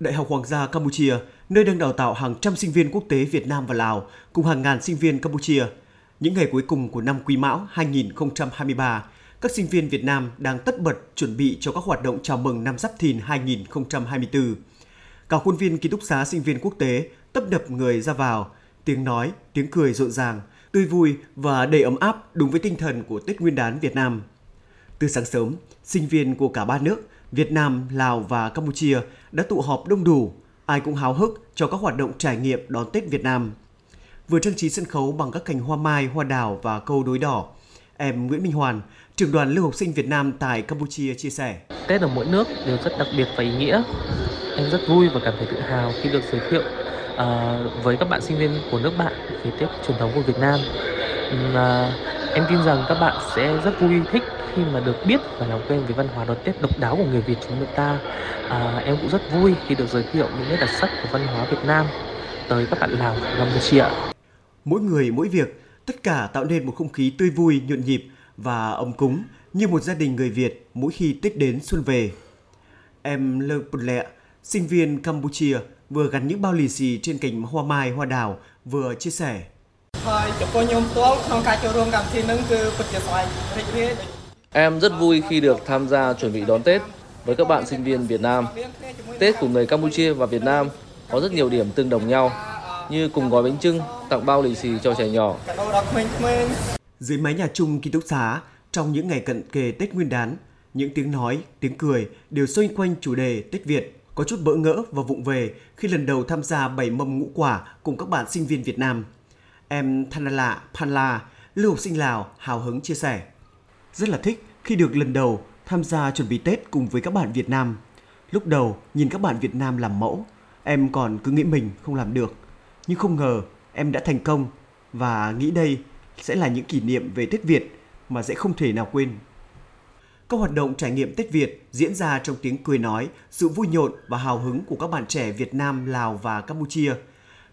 Đại học Hoàng gia Campuchia, nơi đang đào tạo hàng trăm sinh viên quốc tế Việt Nam và Lào cùng hàng ngàn sinh viên Campuchia. Những ngày cuối cùng của năm Quý Mão 2023, các sinh viên Việt Nam đang tất bật chuẩn bị cho các hoạt động chào mừng năm Giáp Thìn 2024. Cả khuôn viên ký túc xá sinh viên quốc tế tấp nập người ra vào, tiếng nói, tiếng cười rộn ràng, tươi vui và đầy ấm áp đúng với tinh thần của Tết Nguyên đán Việt Nam. Từ sáng sớm, sinh viên của cả ba nước Việt Nam, Lào và Campuchia đã tụ họp đông đủ, ai cũng háo hức cho các hoạt động trải nghiệm đón Tết Việt Nam. Vừa trang trí sân khấu bằng các cành hoa mai, hoa đào và câu đối đỏ, em Nguyễn Minh Hoàn, trưởng đoàn lưu học sinh Việt Nam tại Campuchia chia sẻ. Tết ở mỗi nước đều rất đặc biệt và ý nghĩa. Em rất vui và cảm thấy tự hào khi được giới thiệu uh, với các bạn sinh viên của nước bạn về Tết truyền thống của Việt Nam. Uh, em tin rằng các bạn sẽ rất vui thích khi mà được biết và làm quen với văn hóa đón Tết độc đáo của người Việt chúng ta. À, em cũng rất vui khi được giới thiệu những nét đặc sắc của văn hóa Việt Nam tới các bạn Lào và Campuchia. Mỗi người mỗi việc, tất cả tạo nên một không khí tươi vui, nhộn nhịp và ấm cúng như một gia đình người Việt mỗi khi Tết đến xuân về. Em Lê Bụt Lẹ, sinh viên Campuchia, vừa gắn những bao lì xì trên cành hoa mai, hoa đào, vừa chia sẻ. ហើយចំពោះខ្ញុំផ្ទាល់ក្នុងការចូលរួមកម្មវិធីនឹងគឺពិតជាស្វែងរីករាយ Em rất vui khi được tham gia chuẩn bị đón Tết với các bạn sinh viên Việt Nam. Tết của người Campuchia và Việt Nam có rất nhiều điểm tương đồng nhau, như cùng gói bánh trưng, tặng bao lì xì cho trẻ nhỏ. Dưới mái nhà chung ký túc xá, trong những ngày cận kề Tết Nguyên đán, những tiếng nói, tiếng cười đều xoay quanh chủ đề Tết Việt. Có chút bỡ ngỡ và vụng về khi lần đầu tham gia bày mâm ngũ quả cùng các bạn sinh viên Việt Nam. Em Thanala Panla, lưu học sinh Lào, hào hứng chia sẻ. Rất là thích khi được lần đầu tham gia chuẩn bị Tết cùng với các bạn Việt Nam. Lúc đầu nhìn các bạn Việt Nam làm mẫu, em còn cứ nghĩ mình không làm được. Nhưng không ngờ em đã thành công và nghĩ đây sẽ là những kỷ niệm về Tết Việt mà sẽ không thể nào quên. Các hoạt động trải nghiệm Tết Việt diễn ra trong tiếng cười nói, sự vui nhộn và hào hứng của các bạn trẻ Việt Nam, Lào và Campuchia.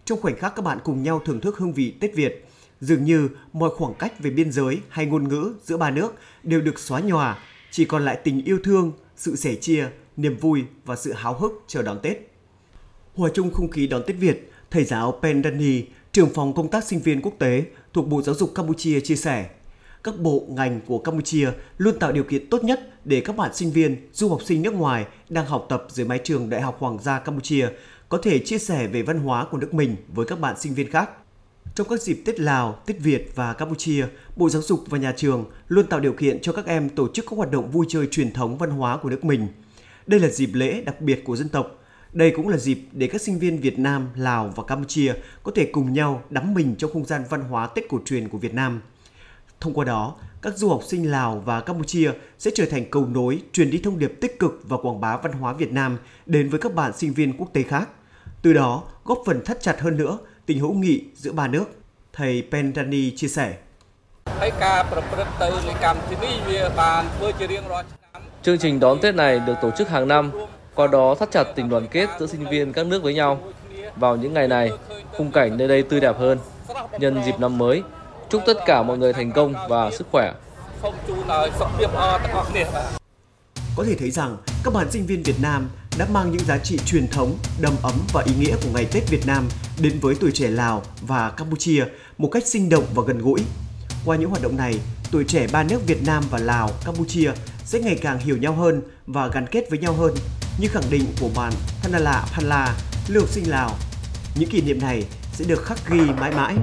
Trong khoảnh khắc các bạn cùng nhau thưởng thức hương vị Tết Việt, Dường như mọi khoảng cách về biên giới hay ngôn ngữ giữa ba nước đều được xóa nhòa, chỉ còn lại tình yêu thương, sự sẻ chia, niềm vui và sự háo hức chờ đón Tết. Hòa chung không khí đón Tết Việt, thầy giáo Pen Dani, trưởng phòng công tác sinh viên quốc tế thuộc Bộ Giáo dục Campuchia chia sẻ, các bộ ngành của Campuchia luôn tạo điều kiện tốt nhất để các bạn sinh viên, du học sinh nước ngoài đang học tập dưới mái trường Đại học Hoàng gia Campuchia có thể chia sẻ về văn hóa của nước mình với các bạn sinh viên khác. Trong các dịp Tết Lào, Tết Việt và Campuchia, Bộ Giáo dục và Nhà trường luôn tạo điều kiện cho các em tổ chức các hoạt động vui chơi truyền thống văn hóa của nước mình. Đây là dịp lễ đặc biệt của dân tộc. Đây cũng là dịp để các sinh viên Việt Nam, Lào và Campuchia có thể cùng nhau đắm mình trong không gian văn hóa Tết cổ truyền của Việt Nam. Thông qua đó, các du học sinh Lào và Campuchia sẽ trở thành cầu nối truyền đi thông điệp tích cực và quảng bá văn hóa Việt Nam đến với các bạn sinh viên quốc tế khác. Từ đó, góp phần thắt chặt hơn nữa tình hữu nghị giữa ba nước. Thầy Pendani chia sẻ. Chương trình đón Tết này được tổ chức hàng năm, qua đó thắt chặt tình đoàn kết giữa sinh viên các nước với nhau. Vào những ngày này, khung cảnh nơi đây tươi đẹp hơn. Nhân dịp năm mới, chúc tất cả mọi người thành công và sức khỏe. Có thể thấy rằng các bạn sinh viên Việt Nam đã mang những giá trị truyền thống, đầm ấm và ý nghĩa của ngày Tết Việt Nam đến với tuổi trẻ Lào và Campuchia một cách sinh động và gần gũi. Qua những hoạt động này, tuổi trẻ ba nước Việt Nam và Lào, Campuchia sẽ ngày càng hiểu nhau hơn và gắn kết với nhau hơn. Như khẳng định của bạn Thanala Phanla, lưu học sinh Lào, những kỷ niệm này sẽ được khắc ghi mãi mãi.